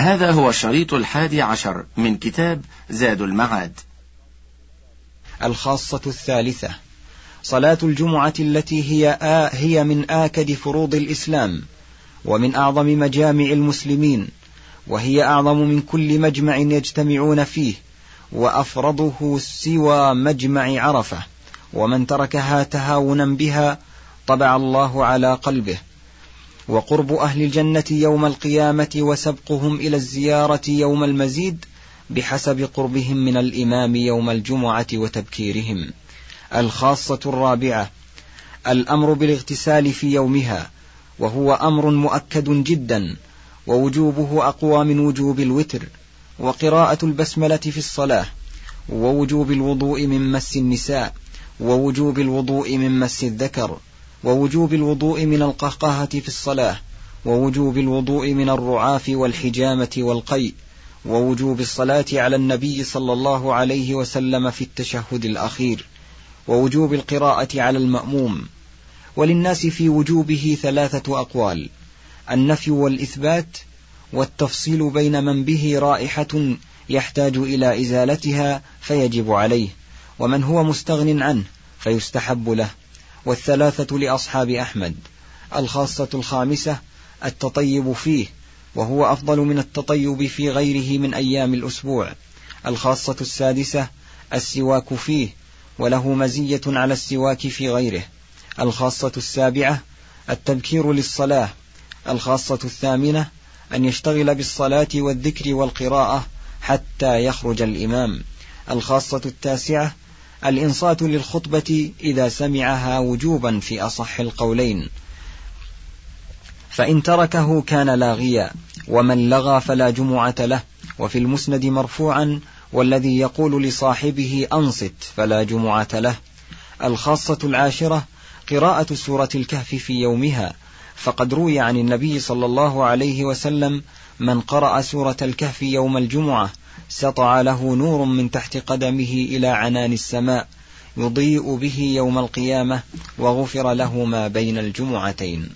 هذا هو الشريط الحادي عشر من كتاب زاد المعاد. الخاصة الثالثة صلاة الجمعة التي هي آ هي من آكد فروض الإسلام ومن أعظم مجامع المسلمين وهي أعظم من كل مجمع يجتمعون فيه وأفرضه سوى مجمع عرفة ومن تركها تهاونا بها طبع الله على قلبه. وقرب أهل الجنة يوم القيامة وسبقهم إلى الزيارة يوم المزيد بحسب قربهم من الإمام يوم الجمعة وتبكيرهم. الخاصة الرابعة الأمر بالاغتسال في يومها وهو أمر مؤكد جدا ووجوبه أقوى من وجوب الوتر وقراءة البسملة في الصلاة ووجوب الوضوء من مس النساء ووجوب الوضوء من مس الذكر ووجوب الوضوء من القهقهة في الصلاة ووجوب الوضوء من الرعاف والحجامة والقيء ووجوب الصلاة على النبي صلى الله عليه وسلم في التشهد الأخير ووجوب القراءة على المأموم. وللناس في وجوبه ثلاثة أقوال النفي والإثبات والتفصيل بين من به رائحة يحتاج إلى إزالتها فيجب عليه ومن هو مستغن عنه فيستحب له. والثلاثة لأصحاب أحمد الخاصة الخامسة التطيب فيه وهو أفضل من التطيب في غيره من أيام الأسبوع الخاصة السادسة السواك فيه وله مزية على السواك في غيره الخاصة السابعة التبكير للصلاة الخاصة الثامنة أن يشتغل بالصلاة والذكر والقراءة حتى يخرج الإمام الخاصة التاسعة الإنصات للخطبة إذا سمعها وجوبا في أصح القولين. فإن تركه كان لاغيا ومن لغى فلا جمعة له وفي المسند مرفوعا والذي يقول لصاحبه أنصت فلا جمعة له. الخاصة العاشرة قراءة سورة الكهف في يومها. فقد روي عن النبي صلى الله عليه وسلم من قرأ سورة الكهف يوم الجمعة سطع له نور من تحت قدمه إلى عنان السماء يضيء به يوم القيامة وغفر له ما بين الجمعتين.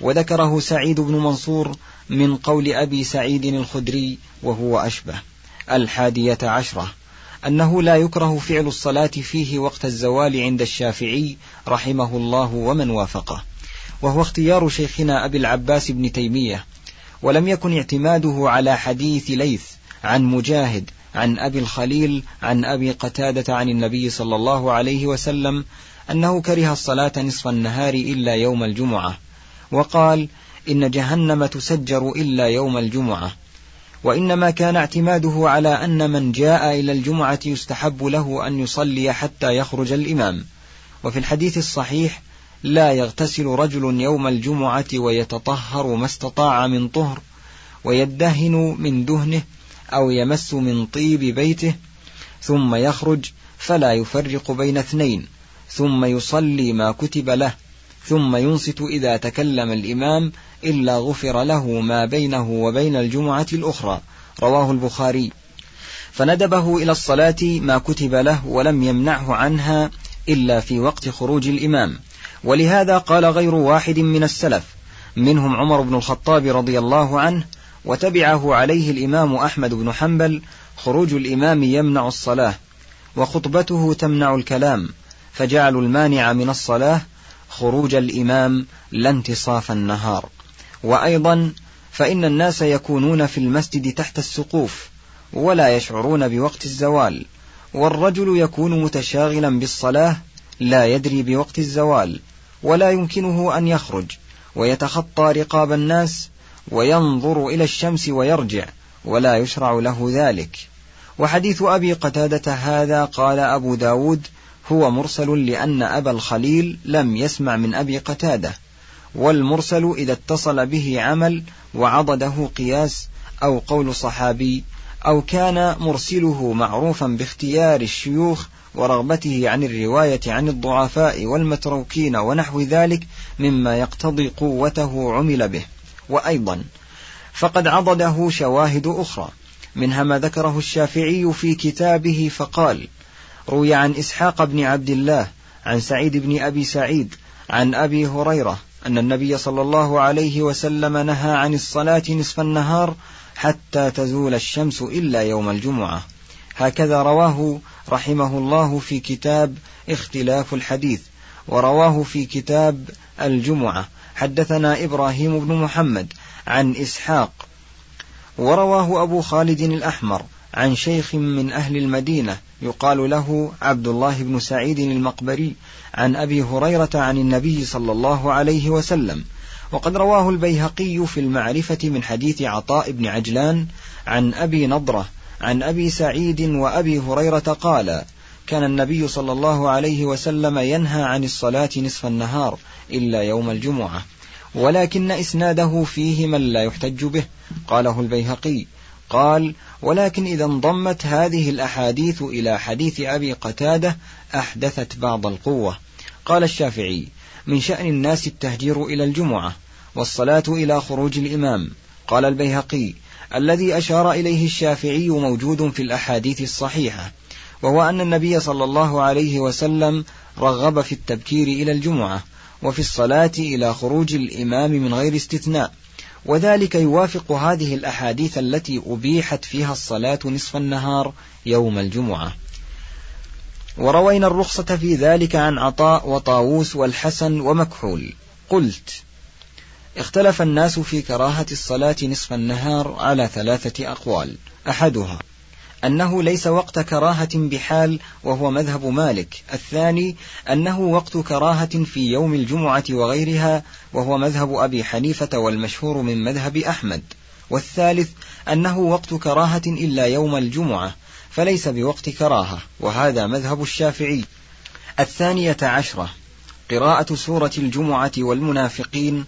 وذكره سعيد بن منصور من قول أبي سعيد الخدري وهو أشبه الحادية عشرة أنه لا يكره فعل الصلاة فيه وقت الزوال عند الشافعي رحمه الله ومن وافقه وهو اختيار شيخنا أبي العباس بن تيمية ولم يكن اعتماده على حديث ليث عن مجاهد عن أبي الخليل عن أبي قتادة عن النبي صلى الله عليه وسلم أنه كره الصلاة نصف النهار إلا يوم الجمعة وقال إن جهنم تسجر إلا يوم الجمعة وإنما كان اعتماده على أن من جاء إلى الجمعة يستحب له أن يصلي حتى يخرج الإمام. وفي الحديث الصحيح لا يغتسل رجل يوم الجمعة ويتطهر ما استطاع من طهر ويدهن من دهنه أو يمس من طيب بيته ثم يخرج فلا يفرق بين اثنين ثم يصلي ما كتب له ثم ينصت إذا تكلم الإمام إلا غفر له ما بينه وبين الجمعة الأخرى رواه البخاري. فندبه إلى الصلاة ما كتب له ولم يمنعه عنها إلا في وقت خروج الإمام. ولهذا قال غير واحد من السلف منهم عمر بن الخطاب رضي الله عنه وتبعه عليه الإمام أحمد بن حنبل خروج الإمام يمنع الصلاة وخطبته تمنع الكلام فجعلوا المانع من الصلاة خروج الإمام لا انتصاف النهار. وأيضا فإن الناس يكونون في المسجد تحت السقوف ولا يشعرون بوقت الزوال والرجل يكون متشاغلا بالصلاة لا يدري بوقت الزوال ولا يمكنه أن يخرج ويتخطى رقاب الناس وينظر إلى الشمس ويرجع ولا يشرع له ذلك. وحديث أبي قتادة هذا قال أبو داود هو مرسل لأن أبا الخليل لم يسمع من أبي قتادة والمرسل إذا اتصل به عمل وعضده قياس أو قول صحابي أو كان مرسله معروفا باختيار الشيوخ ورغبته عن الرواية عن الضعفاء والمتروكين ونحو ذلك مما يقتضي قوته عمل به. وأيضا فقد عضده شواهد أخرى منها ما ذكره الشافعي في كتابه فقال روي عن إسحاق بن عبد الله عن سعيد بن أبي سعيد عن أبي هريرة أن النبي صلى الله عليه وسلم نهى عن الصلاة نصف النهار حتى تزول الشمس إلا يوم الجمعة. هكذا رواه رحمه الله في كتاب اختلاف الحديث ورواه في كتاب الجمعة. حدثنا إبراهيم بن محمد عن إسحاق ورواه أبو خالد الأحمر عن شيخ من أهل المدينة يقال له عبد الله بن سعيد المقبري عن أبي هريرة عن النبي صلى الله عليه وسلم وقد رواه البيهقي في المعرفة من حديث عطاء بن عجلان عن أبي نضرة عن أبي سعيد وأبي هريرة قال كان النبي صلى الله عليه وسلم ينهى عن الصلاة نصف النهار إلا يوم الجمعة ولكن إسناده فيه من لا يحتج به قاله البيهقي. قال ولكن إذا انضمت هذه الأحاديث إلى حديث أبي قتادة أحدثت بعض القوة. قال الشافعي من شأن الناس التهجير إلى الجمعة والصلاة إلى خروج الإمام. قال البيهقي الذي أشار إليه الشافعي موجود في الأحاديث الصحيحة. وهو أن النبي صلى الله عليه وسلم رغب في التبكير إلى الجمعة وفي الصلاة إلى خروج الإمام من غير استثناء. وذلك يوافق هذه الأحاديث التي أبيحت فيها الصلاة نصف النهار يوم الجمعة. وروينا الرخصة في ذلك عن عطاء وطاووس والحسن ومكحول. قلت اختلف الناس في كراهة الصلاة نصف النهار على ثلاثة أقوال. أحدها أنه ليس وقت كراهة بحال وهو مذهب مالك. الثاني أنه وقت كراهة في يوم الجمعة وغيرها وهو مذهب أبي حنيفة والمشهور من مذهب أحمد. والثالث أنه وقت كراهة إلا يوم الجمعة فليس بوقت كراهة وهذا مذهب الشافعي. الثانية عشرة قراءة سورة الجمعة والمنافقين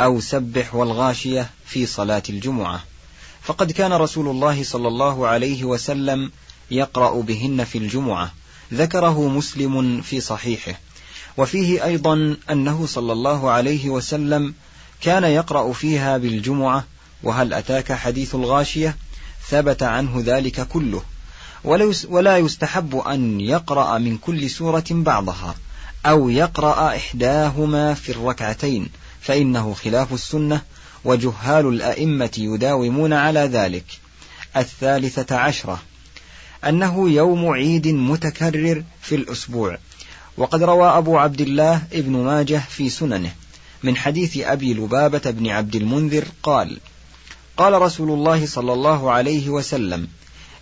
أو سبح والغاشية في صلاة الجمعة. فقد كان رسول الله صلى الله عليه وسلم يقرأ بهن في الجمعة ذكره مسلم في صحيحه. وفيه أيضا أنه صلى الله عليه وسلم كان يقرأ فيها بالجمعة وهل أتاك حديث الغاشية؟ ثبت عنه ذلك كله. ولا يستحب أن يقرأ من كل سورة بعضها أو يقرأ إحداهما في الركعتين فإنه خلاف السنة وجهال الأئمة يداومون على ذلك. الثالثة عشرة. أنه يوم عيد متكرر في الأسبوع. وقد روى أبو عبد الله ابن ماجه في سننه من حديث أبي لبابة بن عبد المنذر قال قال رسول الله صلى الله عليه وسلم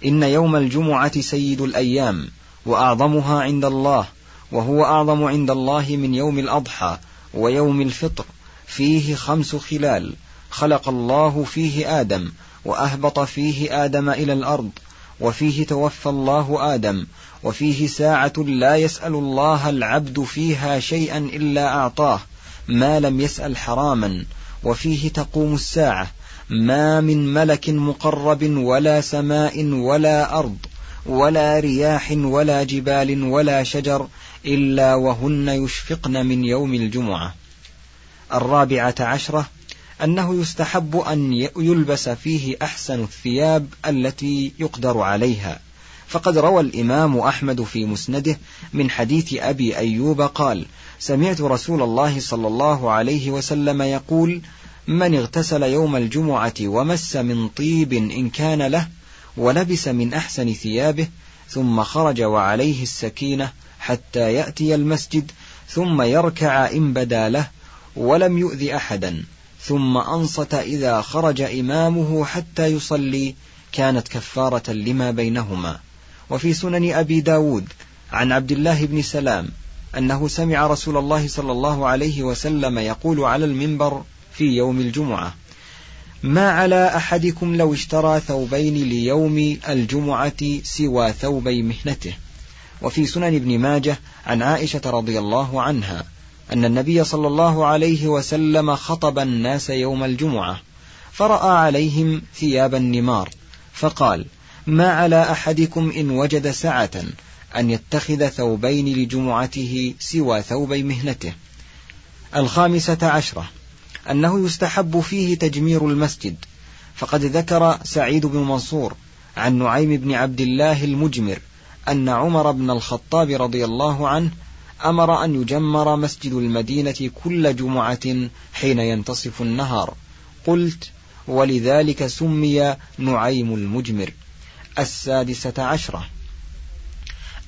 إن يوم الجمعة سيد الأيام وأعظمها عند الله وهو أعظم عند الله من يوم الأضحى ويوم الفطر فيه خمس خلال. خلق الله فيه آدم وأهبط فيه آدم إلى الأرض وفيه توفى الله آدم وفيه ساعة لا يسأل الله العبد فيها شيئا إلا أعطاه ما لم يسأل حراما وفيه تقوم الساعة ما من ملك مقرب ولا سماء ولا أرض ولا رياح ولا جبال ولا شجر إلا وهن يشفقن من يوم الجمعة. الرابعة عشرة أنه يستحب أن يلبس فيه أحسن الثياب التي يقدر عليها. فقد روى الإمام أحمد في مسنده من حديث أبي أيوب قال سمعت رسول الله صلى الله عليه وسلم يقول من اغتسل يوم الجمعة ومس من طيب إن كان له ولبس من أحسن ثيابه ثم خرج وعليه السكينة حتى يأتي المسجد ثم يركع إن بدا له ولم يؤذ أحدا ثم أنصت إذا خرج إمامه حتى يصلي كانت كفارة لما بينهما. وفي سنن أبي داود عن عبد الله بن سلام أنه سمع رسول الله صلى الله عليه وسلم يقول على المنبر في يوم الجمعة ما على أحدكم لو اشترى ثوبين ليوم الجمعة سوى ثوبي مهنته؟ وفي سنن ابن ماجه عن عائشة رضي الله عنها أن النبي صلى الله عليه وسلم خطب الناس يوم الجمعة فرأى عليهم ثياب النمار فقال ما على أحدكم إن وجد سعة أن يتخذ ثوبين لجمعته سوى ثوبي مهنته؟ الخامسة عشرة أنه يستحب فيه تجمير المسجد فقد ذكر سعيد بن منصور عن نعيم بن عبد الله المجمر أن عمر بن الخطاب رضي الله عنه أمر أن يجمر مسجد المدينة كل جمعة حين ينتصف النهار. قلت ولذلك سمي نعيم المجمر. السادسة عشرة.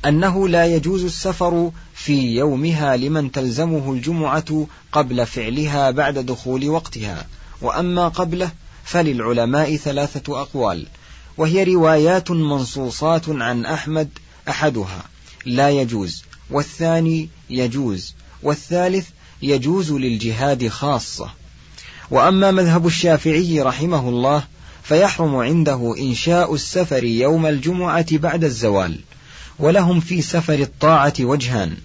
أنه لا يجوز السفر في يومها لمن تلزمه الجمعة قبل فعلها بعد دخول وقتها. وأما قبله فللعلماء ثلاثة أقوال. وهي روايات منصوصات عن أحمد أحدها. لا يجوز. والثاني يجوز والثالث يجوز للجهاد خاصة. وأما مذهب الشافعي رحمه الله فيحرم عنده إنشاء السفر يوم الجمعة بعد الزوال ولهم في سفر الطاعة وجهان.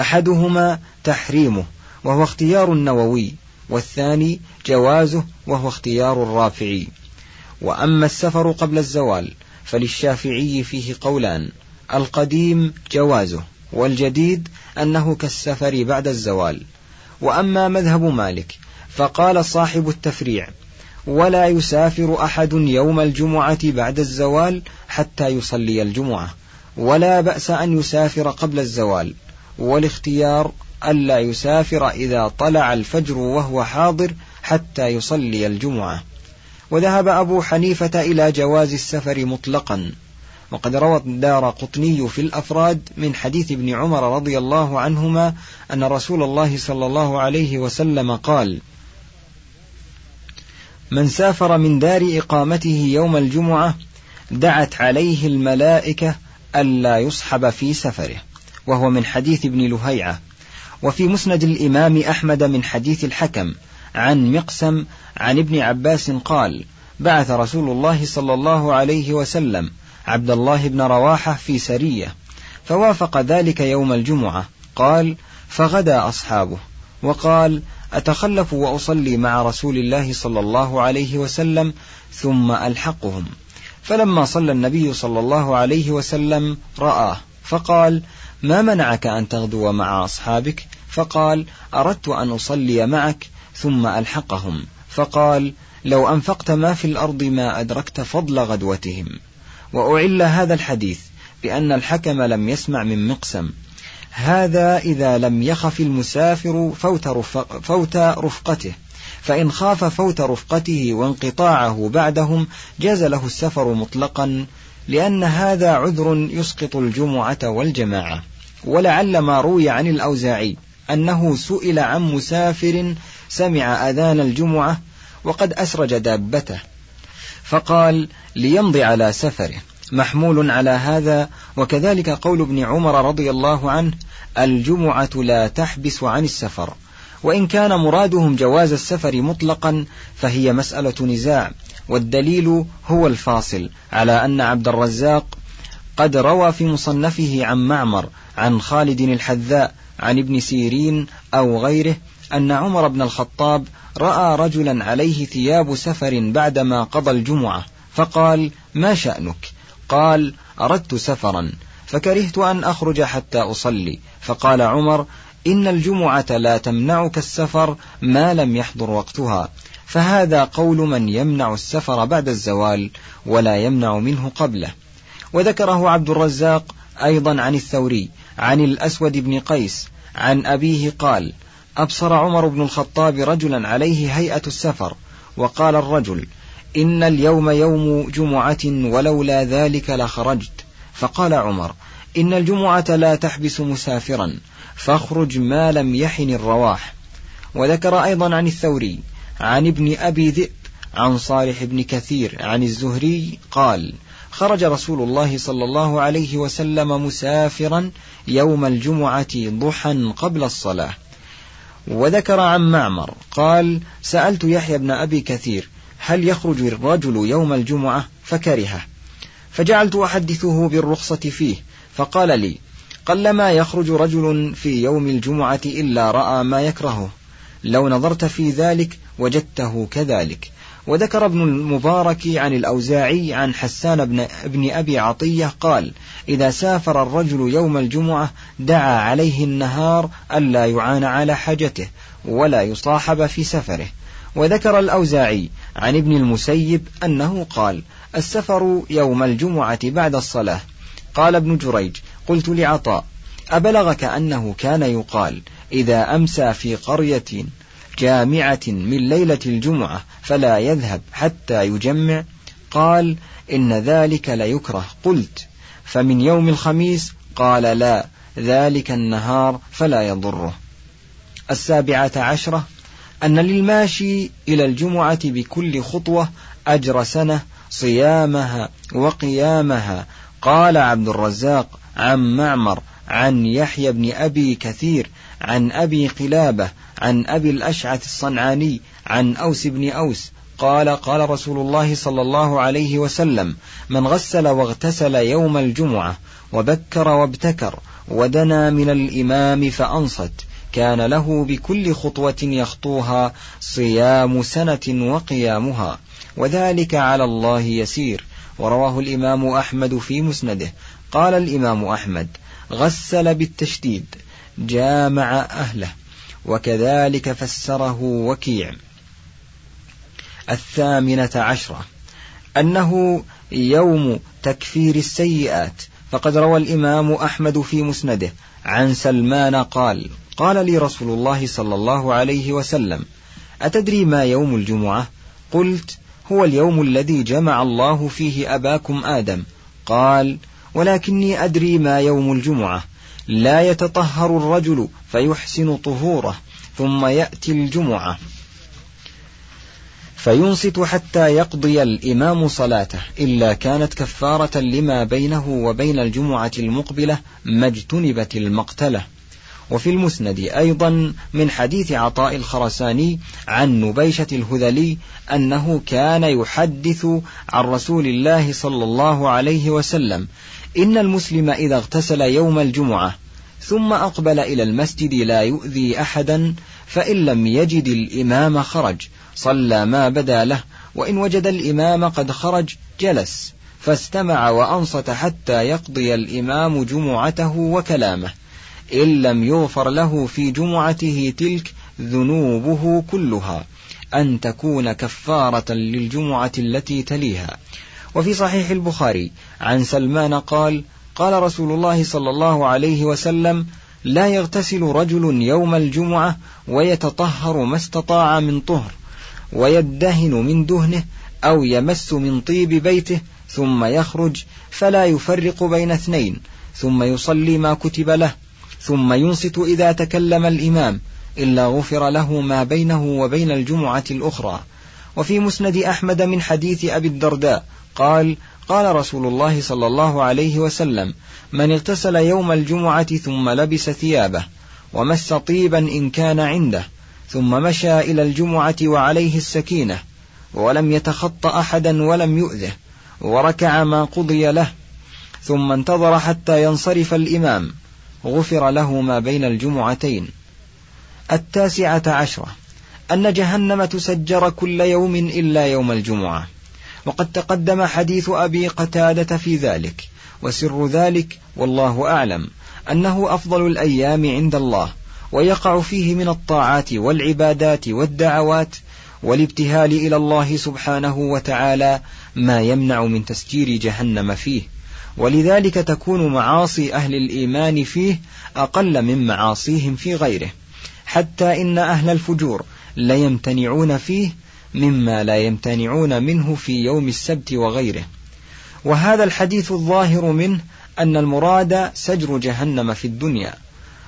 أحدهما تحريمه وهو اختيار النووي والثاني جوازه وهو اختيار الرافعي. وأما السفر قبل الزوال فللشافعي فيه قولان القديم جوازه. والجديد أنه كالسفر بعد الزوال. وأما مذهب مالك فقال صاحب التفريع ولا يسافر أحد يوم الجمعة بعد الزوال حتى يصلي الجمعة. ولا بأس أن يسافر قبل الزوال. والاختيار ألا يسافر إذا طلع الفجر وهو حاضر حتى يصلي الجمعة. وذهب أبو حنيفة إلى جواز السفر مطلقا. وقد روى الدار قطني في الأفراد من حديث ابن عمر رضي الله عنهما أن رسول الله صلى الله عليه وسلم قال من سافر من دار إقامته يوم الجمعة دعت عليه الملائكة ألا يصحب في سفره وهو من حديث ابن لهيعة وفي مسند الإمام أحمد من حديث الحكم عن مقسم عن ابن عباس قال بعث رسول الله صلى الله عليه وسلم عبد الله بن رواحة في سرية فوافق ذلك يوم الجمعة. قال فغدا أصحابه. وقال أتخلف وأصلي مع رسول الله صلى الله عليه وسلم ثم ألحقهم. فلما صلى النبي صلى الله عليه وسلم رآه فقال ما منعك أن تغدو مع أصحابك؟ فقال أردت أن أصلي معك ثم ألحقهم. فقال لو أنفقت ما في الأرض ما أدركت فضل غدوتهم. وأعل هذا الحديث بأن الحكم لم يسمع من مقسم. هذا إذا لم يخف المسافر فوت, رفق فوت رفقته. فإن خاف فوت رفقته وانقطاعه بعدهم جاز له السفر مطلقا لأن هذا عذر يسقط الجمعة والجماعة. ولعل ما روي عن الأوزاعي أنه سئل عن مسافر سمع أذان الجمعة وقد أسرج دابته. فقال ليمضي على سفره. محمول على هذا وكذلك قول ابن عمر رضي الله عنه الجمعة لا تحبس عن السفر. وإن كان مرادهم جواز السفر مطلقا فهي مسألة نزاع. والدليل هو الفاصل على أن عبد الرزاق قد روى في مصنفه عن معمر عن خالد الحذاء عن ابن سيرين أو غيره أن عمر بن الخطاب رأى رجلا عليه ثياب سفر بعدما قضى الجمعة فقال ما شأنك؟ قال أردت سفرا. فكرهت أن أخرج حتى أصلي فقال عمر إن الجمعة لا تمنعك السفر ما لم يحضر وقتها فهذا قول من يمنع السفر بعد الزوال ولا يمنع منه قبله. وذكره عبد الرزاق أيضا عن الثوري عن الأسود بن قيس عن أبيه قال أبصر عمر بن الخطاب رجلا عليه هيئة السفر وقال الرجل إن اليوم يوم جمعة ولولا ذلك لخرجت. فقال عمر إن الجمعة لا تحبس مسافرا فاخرج ما لم يحن الرواح. وذكر أيضا عن الثوري عن ابن أبي ذئب عن صالح بن كثير عن الزهري قال خرج رسول الله صلى الله عليه وسلم مسافرا يوم الجمعة ضحى قبل الصلاة. وذكر عن معمر قال سألت يحيى بن أبي كثير هل يخرج الرجل يوم الجمعة؟ فكرهه. فجعلت أحدثه بالرخصة فيه فقال لي قلما يخرج رجل في يوم الجمعة إلا رأى ما يكرهه لو نظرت في ذلك وجدته كذلك. وذكر ابن المبارك عن الأوزاعي عن حسان بن, ابن أبي عطية قال إذا سافر الرجل يوم الجمعة دعا عليه النهار ألا يعان على حاجته ولا يصاحب في سفره وذكر الأوزاعي عن ابن المسيب أنه قال السفر يوم الجمعة بعد الصلاة قال ابن جريج قلت لعطاء أبلغك أنه كان يقال إذا أمسى في قرية جامعة من ليلة الجمعة فلا يذهب حتى يجمع. قال إن ذلك ليكره قلت فمن يوم الخميس؟ قال لا ذلك النهار فلا يضره. السابعة عشرة أن للماشي إلى الجمعة بكل خطوة أجر سنة صيامها وقيامها. قال عبد الرزاق عن معمر عن يحيى بن أبي كثير عن أبي قلابة عن أبي الأشعث الصنعاني عن أوس بن أوس قال قال رسول الله صلى الله عليه وسلم من غسل واغتسل يوم الجمعة وبكر وابتكر ودنا من الإمام فأنصت كان له بكل خطوة يخطوها صيام سنة وقيامها وذلك على الله يسير ورواه الإمام أحمد في مسنده قال الإمام أحمد غسل بالتشديد جامع أهله وكذلك فسره وكيع. الثامنة عشرة. أنه يوم تكفير السيئات فقد روى الإمام أحمد في مسنده عن سلمان قال قال لي رسول الله صلى الله عليه وسلم أتدري ما يوم الجمعة؟ قلت هو اليوم الذي جمع الله فيه أباكم آدم. قال ولكني أدري ما يوم الجمعة. لا يتطهر الرجل فيحسن طهوره ثم يأتي الجمعة. فينصت حتى يقضي الإمام صلاته إلا كانت كفارة لما بينه وبين الجمعة المقبلة ما اجتنبت المقتلة. وفي المسند أيضا من حديث عطاء الخرساني عن نبيشة الهذلي أنه كان يحدث عن رسول الله صلى الله عليه وسلم إن المسلم إذا اغتسل يوم الجمعة ثم أقبل إلى المسجد لا يؤذي أحدا فإن لم يجد الإمام خرج صلى ما بدا له وإن وجد الإمام قد خرج جلس فاستمع وأنصت حتى يقضي الإمام جمعته وكلامه. إن لم يغفر له في جمعته تلك ذنوبه كلها أن تكون كفارة للجمعة التي تليها. وفي صحيح البخاري عن سلمان قال قال رسول الله صلى الله عليه وسلم لا يغتسل رجل يوم الجمعة ويتطهر ما استطاع من طهر ويدهن من دهنه أو يمس من طيب بيته ثم يخرج فلا يفرق بين اثنين ثم يصلي ما كتب له ثم ينصت إذا تكلم الإمام إلا غفر له ما بينه وبين الجمعة الأخرى وفي مسند أحمد من حديث أبي الدرداء قال قال رسول الله صلى الله عليه وسلم من اغتسل يوم الجمعة ثم لبس ثيابه ومس طيبا إن كان عنده ثم مشى إلى الجمعة وعليه السكينة ولم يتخط أحدا ولم يؤذه وركع ما قضي له ثم انتظر حتى ينصرف الإمام غفر له ما بين الجمعتين. التاسعة عشرة أن جهنم تسجر كل يوم إلا يوم الجمعة. وقد تقدم حديث أبي قتادة في ذلك وسر ذلك والله أعلم أنه أفضل الأيام عند الله ويقع فيه من الطاعات والعبادات والدعوات والابتهال إلى الله سبحانه وتعالى ما يمنع من تسجير جهنم فيه ولذلك تكون معاصي أهل الإيمان فيه أقل من معاصيهم في غيره حتى إن أهل الفجور ليمتنعون فيه مما لا يمتنعون منه في يوم السبت وغيره. وهذا الحديث الظاهر منه أن المراد سجر جهنم في الدنيا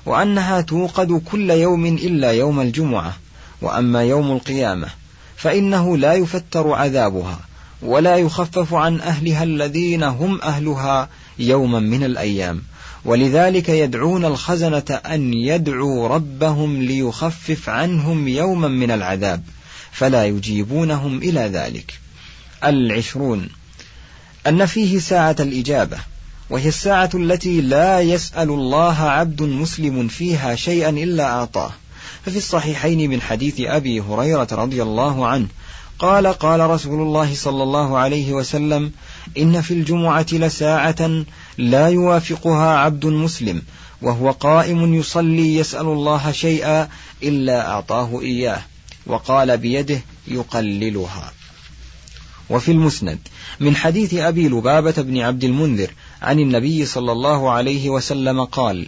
وأنها توقد كل يوم إلا يوم الجمعة. وأما يوم القيامة فإنه لا يفتر عذابها ولا يخفف عن أهلها الذين هم أهلها يوما من الأيام. ولذلك يدعون الخزنة أن يدعوا ربهم ليخفف عنهم يوما من العذاب. فلا يجيبونهم إلى ذلك. العشرون أن فيه ساعة الإجابة وهي الساعة التي لا يسأل الله عبد مسلم فيها شيئا إلا أعطاه. ففي الصحيحين من حديث أبي هريرة رضي الله عنه قال قال رسول الله صلى الله عليه وسلم إن في الجمعة لساعة لا يوافقها عبد مسلم وهو قائم يصلي يسأل الله شيئا إلا أعطاه إياه. وقال بيده يقللها. وفي المسند من حديث أبي لبابة بن عبد المنذر عن النبي صلى الله عليه وسلم قال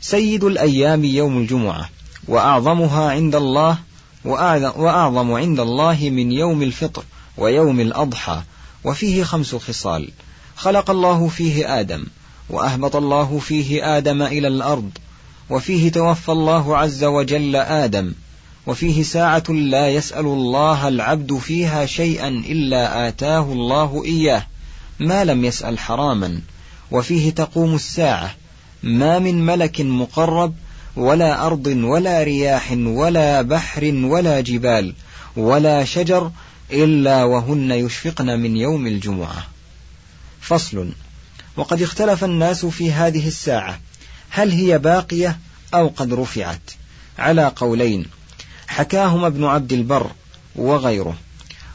سيد الأيام يوم الجمعة وأعظمها عند الله وأعظم عند الله من يوم الفطر ويوم الأضحى وفيه خمس خصال خلق الله فيه آدم وأهبط الله فيه آدم إلى الأرض وفيه توفى الله عز وجل آدم وفيه ساعة لا يسأل الله العبد فيها شيئا إلا آتاه الله إياه ما لم يسأل حراما. وفيه تقوم الساعة ما من ملك مقرب ولا أرض ولا رياح ولا بحر ولا جبال ولا شجر إلا وهن يشفقن من يوم الجمعة. فصل وقد اختلف الناس في هذه الساعة هل هي باقية أو قد رفعت؟ على قولين حكاهما ابن عبد البر وغيره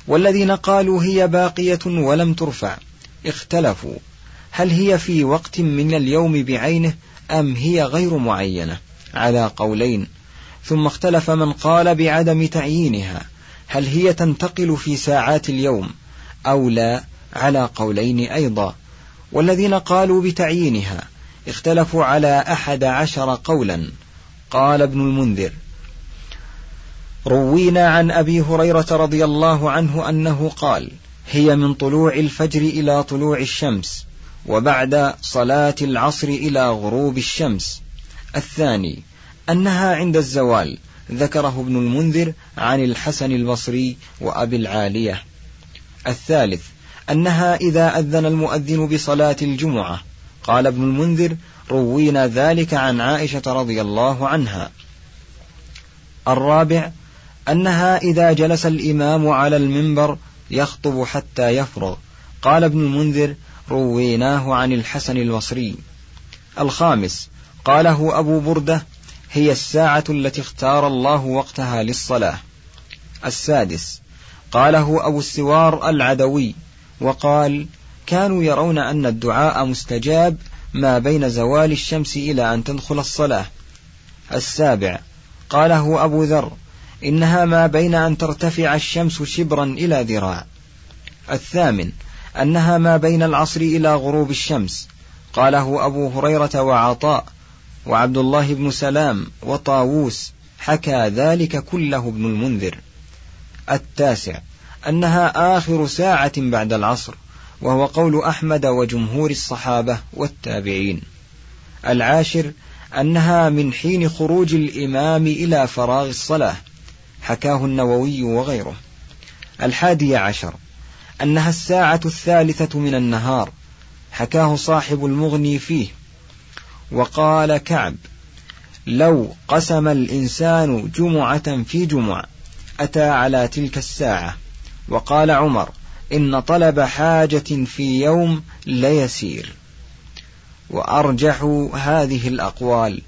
والذين قالوا هي باقية ولم ترفع اختلفوا هل هي في وقت من اليوم بعينه أم هي غير معينة؟ على قولين ثم اختلف من قال بعدم تعيينها هل هي تنتقل في ساعات اليوم أو لا؟ على قولين أيضا والذين قالوا بتعيينها اختلفوا على أحد عشر قولا قال ابن المنذر. روينا عن أبي هريرة رضي الله عنه أنه قال هي من طلوع الفجر إلى طلوع الشمس وبعد صلاة العصر إلى غروب الشمس. الثاني أنها عند الزوال ذكره ابن المنذر عن الحسن البصري وأبي العالية. الثالث أنها إذا أذن المؤذن بصلاة الجمعة. قال ابن المنذر روينا ذلك عن عائشة رضي الله عنها. الرابع أنها إذا جلس الإمام على المنبر يخطب حتى يفرغ. قال ابن المنذر رويناه عن الحسن البصري. الخامس قاله أبو بردة هي الساعة التي اختار الله وقتها للصلاة. السادس قاله أبو السوار العدوي وقال كانوا يرون أن الدعاء مستجاب ما بين زوال الشمس إلى أن تدخل الصلاة. السابع قاله أبو ذر إنها ما بين أن ترتفع الشمس شبرا إلى ذراع. الثامن أنها ما بين العصر إلى غروب الشمس. قاله أبو هريرة وعطاء وعبد الله بن سلام وطاووس حكى ذلك كله ابن المنذر. التاسع أنها آخر ساعة بعد العصر وهو قول أحمد وجمهور الصحابة والتابعين. العاشر أنها من حين خروج الإمام إلى فراغ الصلاة. حكاه النووي وغيره. الحادي عشر. أنها الساعة الثالثة من النهار. حكاه صاحب المغني فيه. وقال كعب لو قسم الإنسان جمعة في جمع أتى على تلك الساعة. وقال عمر إن طلب حاجة في يوم ليسير. وأرجح هذه الأقوال.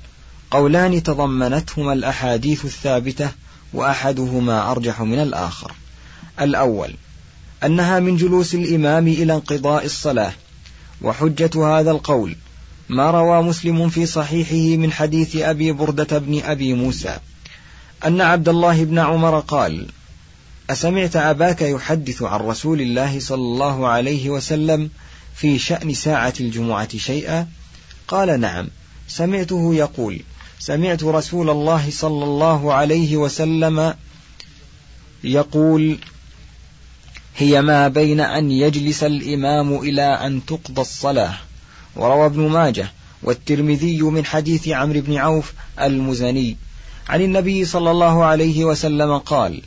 قولان تضمنتهما الأحاديث الثابتة وأحدهما أرجح من الآخر. الأول أنها من جلوس الإمام إلى انقضاء الصلاة وحجة هذا القول ما روى مسلم في صحيحه من حديث أبي بردة بن أبي موسى أن عبد الله بن عمر قال أسمعت أباك يحدث عن رسول الله صلى الله عليه وسلم في شأن ساعة الجمعة شيئا؟ قال نعم. سمعته يقول سمعت رسول الله صلى الله عليه وسلم يقول هي ما بين أن يجلس الإمام إلى أن تقضى الصلاة. وروى ابن ماجه والترمذي من حديث عمرو بن عوف المزني عن النبي صلى الله عليه وسلم قال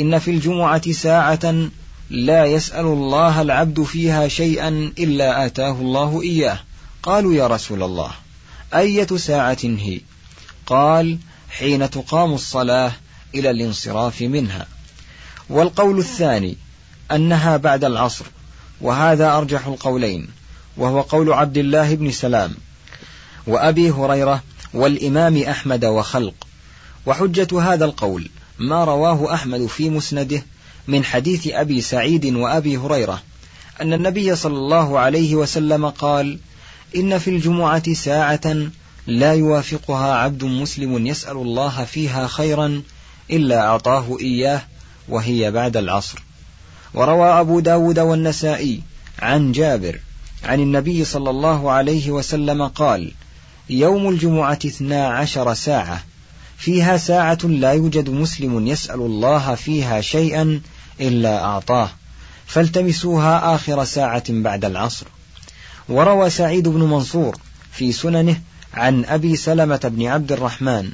إن في الجمعة ساعة لا يسأل الله العبد فيها شيئا إلا آتاه الله إياه. قالوا يا رسول الله أية ساعة هي؟ قال حين تقام الصلاة إلى الانصراف منها. والقول الثاني أنها بعد العصر وهذا أرجح القولين وهو قول عبد الله بن سلام وأبي هريرة والإمام أحمد وخلق. وحجة هذا القول ما رواه أحمد في مسنده من حديث أبي سعيد وأبي هريرة أن النبي صلى الله عليه وسلم قال إن في الجمعة ساعة لا يوافقها عبد مسلم يسأل الله فيها خيرا إلا أعطاه إياه وهي بعد العصر. وروى أبو داود والنسائي عن جابر عن النبي صلى الله عليه وسلم قال يوم الجمعة اثنا عشر ساعة فيها ساعة لا يوجد مسلم يسأل الله فيها شيئا إلا أعطاه فالتمسوها آخر ساعة بعد العصر. وروى سعيد بن منصور في سننه عن أبي سلمة بن عبد الرحمن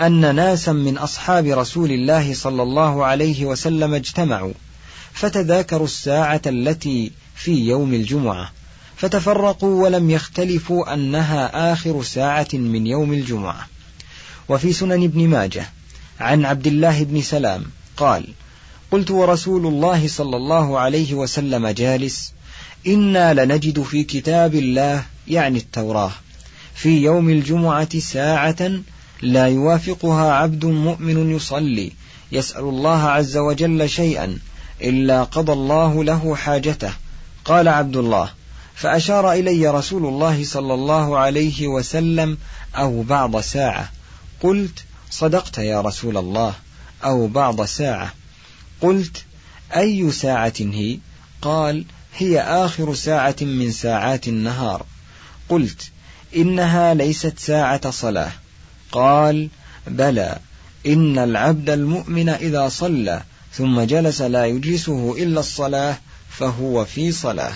أن ناسا من أصحاب رسول الله صلى الله عليه وسلم اجتمعوا فتذاكروا الساعة التي في يوم الجمعة فتفرقوا ولم يختلفوا أنها آخر ساعة من يوم الجمعة. وفي سنن ابن ماجه عن عبد الله بن سلام قال قلت ورسول الله صلى الله عليه وسلم جالس إنا لنجد في كتاب الله يعني التوراة في يوم الجمعة ساعة لا يوافقها عبد مؤمن يصلي يسأل الله عز وجل شيئا إلا قضى الله له حاجته. قال عبد الله فأشار إلي رسول الله صلى الله عليه وسلم أو بعض ساعة. قلت صدقت يا رسول الله أو بعض ساعة. قلت أي ساعة هي؟ قال هي آخر ساعة من ساعات النهار. قلت إنها ليست ساعة صلاة. قال بلى إن العبد المؤمن إذا صلى ثم جلس لا يجلسه إلا الصلاة فهو في صلاة.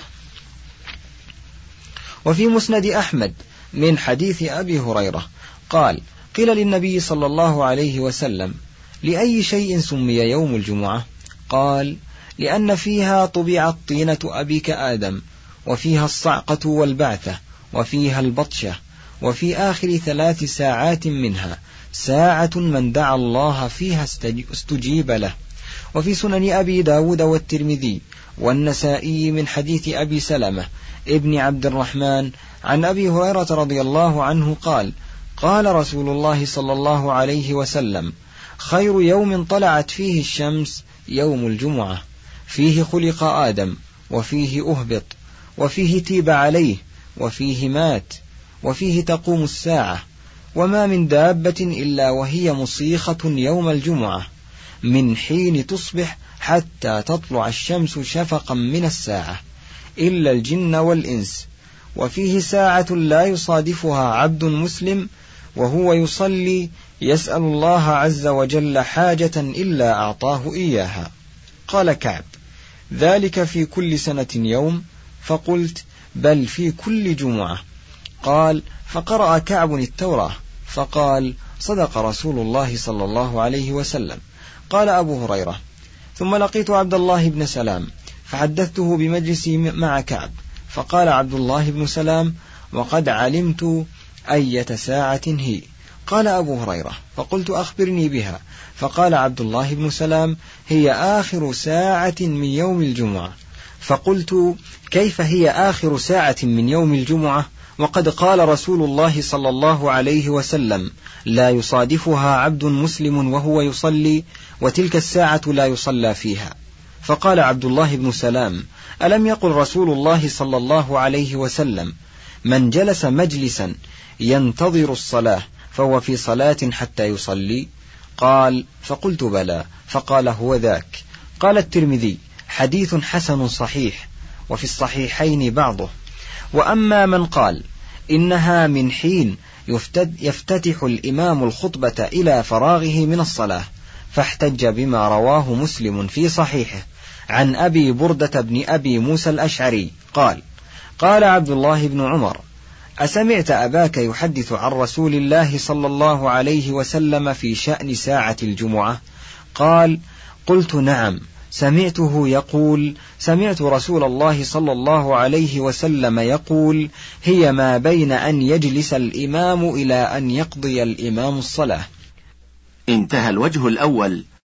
وفي مسند أحمد من حديث أبي هريرة قال قيل للنبي صلى الله عليه وسلم لأي شيء سمي يوم الجمعة؟ قال لأن فيها طبعت طينة أبيك آدم وفيها الصعقة والبعثة وفيها البطشة وفي آخر ثلاث ساعات منها ساعة من دعا الله فيها استجيب له. وفي سنن أبي داود والترمذي والنسائي من حديث أبي سلمة ابن عبد الرحمن عن أبي هريرة رضي الله عنه قال قال رسول الله صلى الله عليه وسلم خير يوم طلعت فيه الشمس يوم الجمعة فيه خلق آدم وفيه أهبط وفيه تيب عليه وفيه مات وفيه تقوم الساعة وما من دابة إلا وهي مصيخة يوم الجمعة من حين تصبح حتى تطلع الشمس شفقا من الساعة إلا الجن والإنس. وفيه ساعة لا يصادفها عبد مسلم وهو يصلي يسأل الله عز وجل حاجة إلا أعطاه إياها. قال كعب ذلك في كل سنة يوم فقلت بل في كل جمعة. قال فقرأ كعب التوراة. فقال صدق رسول الله صلى الله عليه وسلم. قال أبو هريرة ثم لقيت عبد الله بن سلام فحدثته بمجلسي مع كعب. فقال عبد الله بن سلام وقد علمت أية ساعة هي. قال أبو هريرة فقلت أخبرني بها. فقال عبد الله بن سلام هي آخر ساعة من يوم الجمعة. فقلت كيف هي آخر ساعة من يوم الجمعة؟ وقد قال رسول الله صلى الله عليه وسلم لا يصادفها عبد مسلم وهو يصلي وتلك الساعة لا يصلى فيها. فقال عبد الله بن سلام ألم يقل رسول الله صلى الله عليه وسلم من جلس مجلسا ينتظر الصلاة فهو في صلاة حتى يصلي؟ قال فقلت بلى فقال هو ذاك. قال الترمذي حديث حسن صحيح وفي الصحيحين بعضه. وأما من قال إنها من حين يفتتح الإمام الخطبة إلى فراغه من الصلاة فاحتج بما رواه مسلم في صحيحه. عن أبي بردة بن أبي موسى الأشعري قال قال عبد الله بن عمر أسمعت أباك يحدث عن رسول الله صلى الله عليه وسلم في شأن ساعة الجمعة؟ قال قلت نعم. سمعته يقول سمعت رسول الله صلى الله عليه وسلم يقول هي ما بين أن يجلس الإمام إلى أن يقضي الإمام الصلاة. انتهى الوجه الأول.